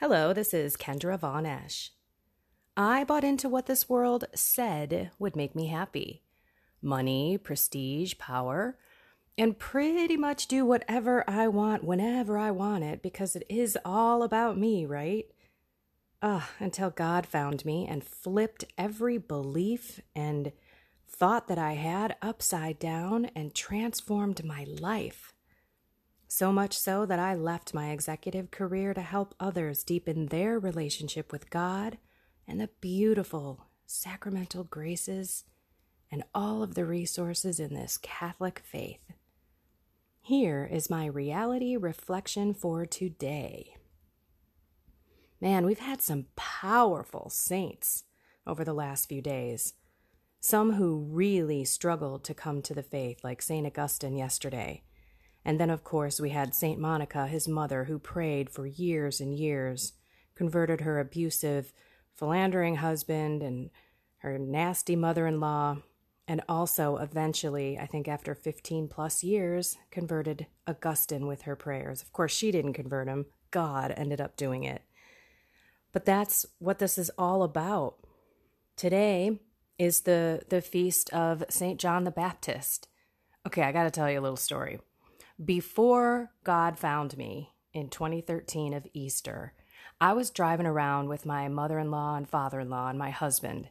Hello, this is Kendra Von Esch. I bought into what this world said would make me happy money, prestige, power, and pretty much do whatever I want whenever I want it because it is all about me, right? Ah, until God found me and flipped every belief and thought that I had upside down and transformed my life. So much so that I left my executive career to help others deepen their relationship with God and the beautiful sacramental graces and all of the resources in this Catholic faith. Here is my reality reflection for today. Man, we've had some powerful saints over the last few days. Some who really struggled to come to the faith, like St. Augustine yesterday. And then, of course, we had St. Monica, his mother, who prayed for years and years, converted her abusive, philandering husband and her nasty mother in law, and also eventually, I think after 15 plus years, converted Augustine with her prayers. Of course, she didn't convert him, God ended up doing it. But that's what this is all about. Today is the, the feast of St. John the Baptist. Okay, I got to tell you a little story. Before God found me in 2013 of Easter, I was driving around with my mother in law and father in law and my husband.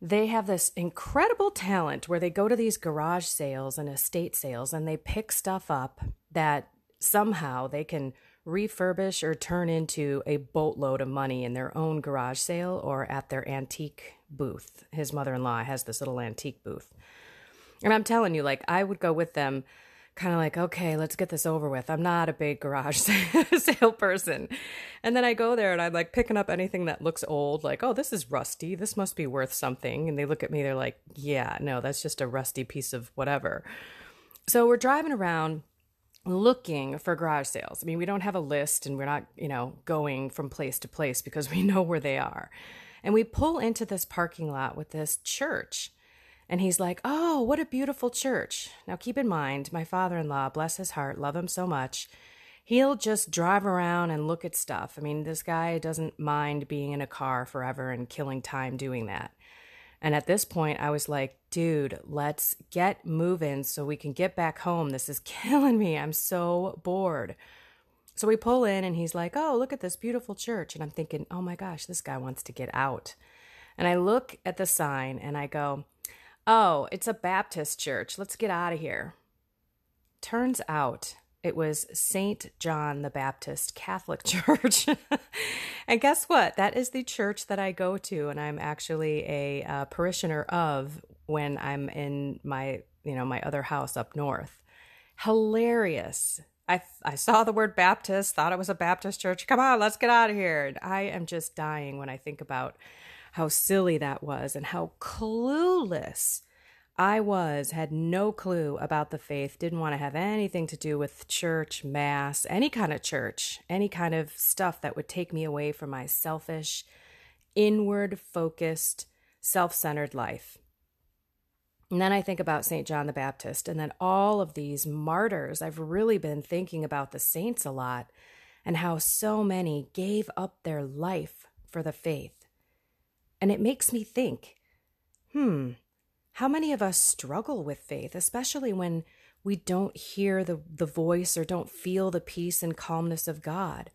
They have this incredible talent where they go to these garage sales and estate sales and they pick stuff up that somehow they can refurbish or turn into a boatload of money in their own garage sale or at their antique booth. His mother in law has this little antique booth. And I'm telling you, like, I would go with them kind of like, okay, let's get this over with. I'm not a big garage sale person. And then I go there and I'm like picking up anything that looks old, like, oh, this is rusty. This must be worth something. And they look at me, they're like, yeah, no, that's just a rusty piece of whatever. So we're driving around looking for garage sales. I mean, we don't have a list and we're not, you know, going from place to place because we know where they are. And we pull into this parking lot with this church and he's like, Oh, what a beautiful church. Now, keep in mind, my father in law, bless his heart, love him so much, he'll just drive around and look at stuff. I mean, this guy doesn't mind being in a car forever and killing time doing that. And at this point, I was like, dude, let's get moving so we can get back home. This is killing me. I'm so bored. So we pull in, and he's like, oh, look at this beautiful church. And I'm thinking, oh my gosh, this guy wants to get out. And I look at the sign and I go, Oh, it's a Baptist church. Let's get out of here. Turns out it was St. John the Baptist Catholic Church. and guess what? That is the church that I go to, and I'm actually a uh, parishioner of when I'm in my, you know, my other house up north. Hilarious. I, I saw the word Baptist, thought it was a Baptist church. Come on, let's get out of here. And I am just dying when I think about how silly that was and how clueless I was, had no clue about the faith, didn't want to have anything to do with church, mass, any kind of church, any kind of stuff that would take me away from my selfish, inward focused, self centered life. And then I think about St. John the Baptist, and then all of these martyrs. I've really been thinking about the saints a lot and how so many gave up their life for the faith. And it makes me think hmm, how many of us struggle with faith, especially when we don't hear the, the voice or don't feel the peace and calmness of God?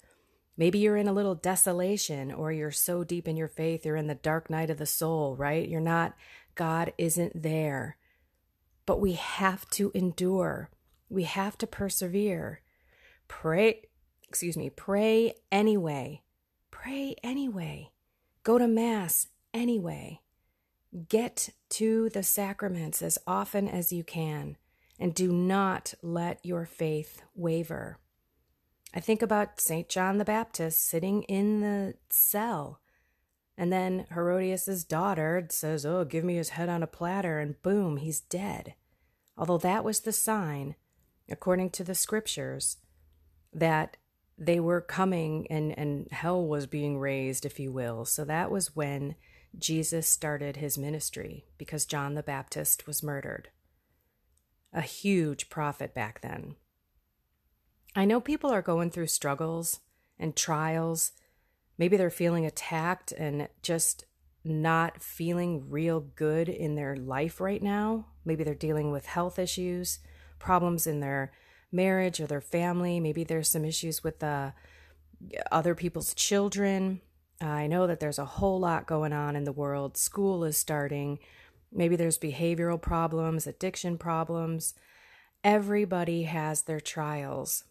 Maybe you're in a little desolation or you're so deep in your faith, you're in the dark night of the soul, right? You're not, God isn't there. But we have to endure, we have to persevere. Pray, excuse me, pray anyway. Pray anyway. Go to Mass anyway. Get to the sacraments as often as you can, and do not let your faith waver. I think about St. John the Baptist sitting in the cell, and then Herodias's daughter says, Oh, give me his head on a platter, and boom, he's dead. Although that was the sign, according to the scriptures, that they were coming and, and hell was being raised, if you will. So that was when Jesus started his ministry because John the Baptist was murdered. A huge prophet back then. I know people are going through struggles and trials, Maybe they're feeling attacked and just not feeling real good in their life right now. Maybe they're dealing with health issues, problems in their marriage or their family. Maybe there's some issues with uh, other people's children. I know that there's a whole lot going on in the world. School is starting. Maybe there's behavioral problems, addiction problems. Everybody has their trials.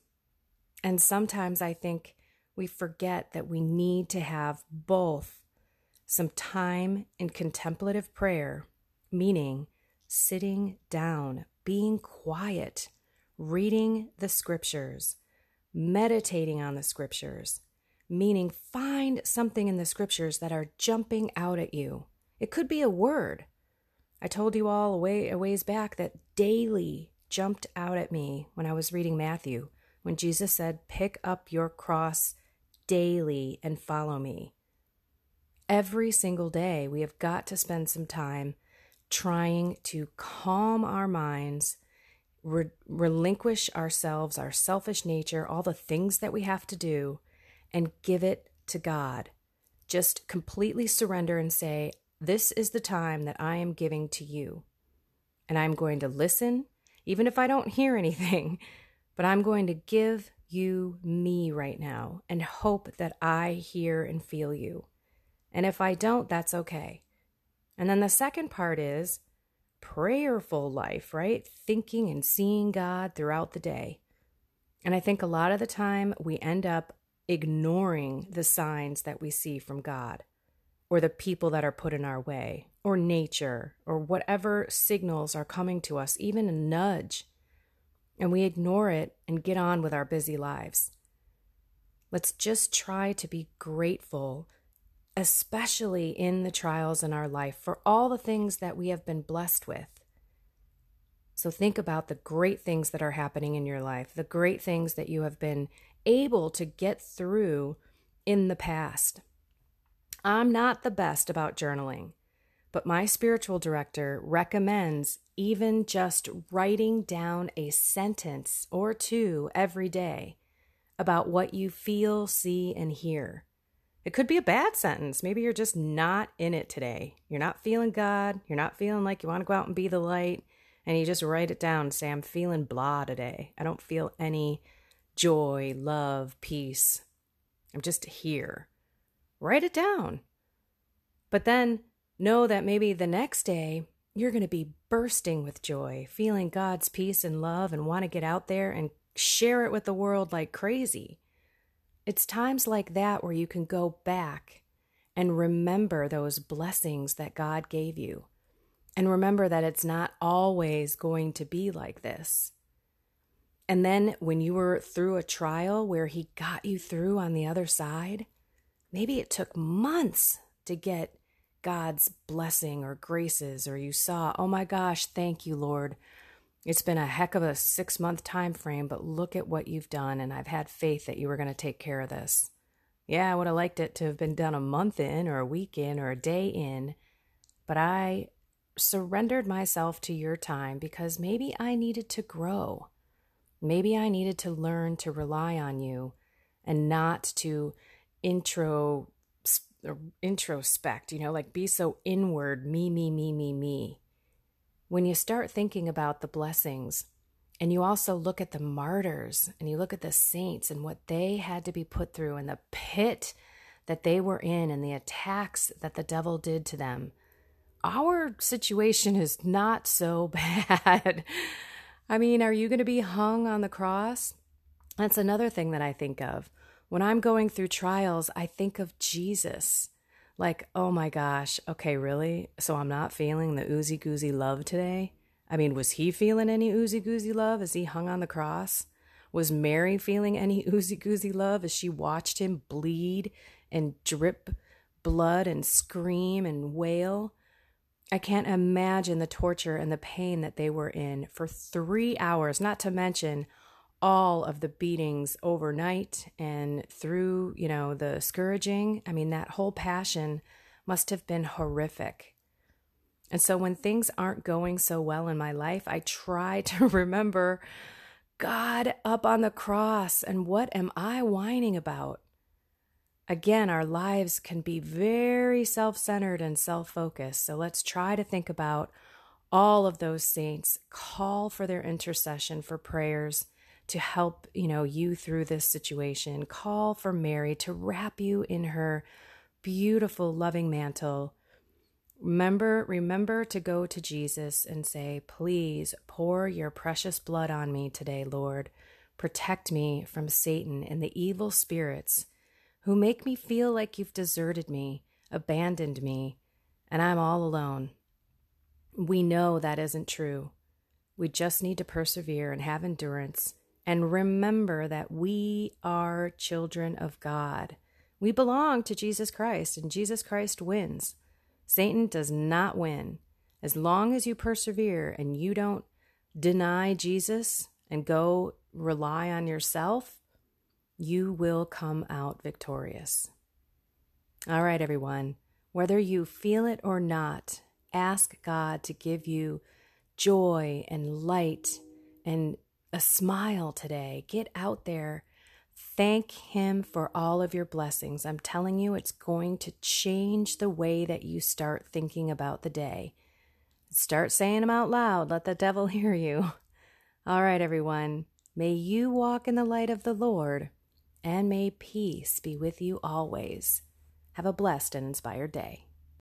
And sometimes I think we forget that we need to have both some time in contemplative prayer, meaning sitting down, being quiet, reading the scriptures, meditating on the scriptures, meaning find something in the scriptures that are jumping out at you. It could be a word. I told you all a, way, a ways back that daily jumped out at me when I was reading Matthew, when Jesus said, Pick up your cross daily and follow me. Every single day, we have got to spend some time trying to calm our minds, re- relinquish ourselves, our selfish nature, all the things that we have to do, and give it to God. Just completely surrender and say, This is the time that I am giving to you. And I'm going to listen, even if I don't hear anything, but I'm going to give you me right now and hope that I hear and feel you. And if I don't, that's okay. And then the second part is prayerful life, right? Thinking and seeing God throughout the day. And I think a lot of the time we end up ignoring the signs that we see from God or the people that are put in our way or nature or whatever signals are coming to us, even a nudge. And we ignore it and get on with our busy lives. Let's just try to be grateful especially in the trials in our life, for all the things that we have been blessed with. So think about the great things that are happening in your life, the great things that you have been able to get through in the past. I'm not the best about journaling, but my spiritual director recommends even just writing down a sentence or two every day about what you feel, see, and hear. It could be a bad sentence. Maybe you're just not in it today. You're not feeling God. You're not feeling like you want to go out and be the light. And you just write it down and say, I'm feeling blah today. I don't feel any joy, love, peace. I'm just here. Write it down. But then know that maybe the next day you're going to be bursting with joy, feeling God's peace and love, and want to get out there and share it with the world like crazy. It's times like that where you can go back and remember those blessings that God gave you. And remember that it's not always going to be like this. And then when you were through a trial where He got you through on the other side, maybe it took months to get God's blessing or graces, or you saw, oh my gosh, thank you, Lord, it's been a heck of a six month time frame, but look at what you've done, and I've had faith that you were going to take care of this. Yeah, I would have liked it to have been done a month in, or a week in, or a day in, but I surrendered myself to your time because maybe I needed to grow. Maybe I needed to learn to rely on you and not to intro introspect, you know, like be so inward, me, me, me, me, me when you start thinking about the blessings and you also look at the martyrs and you look at the saints and what they had to be put through and the pit that they were in and the attacks that the devil did to them, our situation is not so bad. I mean, are you going to be hung on the cross? That's another thing that I think of. When I'm going through trials, I think of Jesus like, oh my gosh, okay, really? So I'm not feeling the oozy goozy love today? I mean, was he feeling any oozy goozy love as he hung on the cross? Was Mary feeling any oozy goozy love as she watched him bleed and drip blood and scream and wail? I can't imagine the torture and the pain that they were in for three hours, not to mention all of the beatings overnight and through, you know, the scourging. I mean, that whole passion must have been horrific. And so when things aren't going so well in my life, I try to remember God up on the cross and what am I whining about? Again, our lives can be very self centered and self focused. So let's try to think about all of those saints, call for their intercession for prayers to help, you know, you through this situation. Call for Mary to wrap you in her beautiful loving mantle. Remember, remember to go to Jesus and say, "Please pour your precious blood on me today, Lord. Protect me from Satan and the evil spirits who make me feel like you've deserted me, abandoned me, and I'm all alone." We know that isn't true. We just need to persevere and have endurance and remember that we are children of God. We belong to Jesus Christ, and Jesus Christ wins. Satan does not win. As long as you persevere and you don't deny Jesus and go rely on yourself, you will come out victorious. All right, everyone, whether you feel it or not, ask God to give you joy and light and a smile today. Get out there. Thank Him for all of your blessings. I'm telling you, it's going to change the way that you start thinking about the day. Start saying them out loud. Let the devil hear you. All right, everyone. May you walk in the light of the Lord, and may peace be with you always. Have a blessed and inspired day.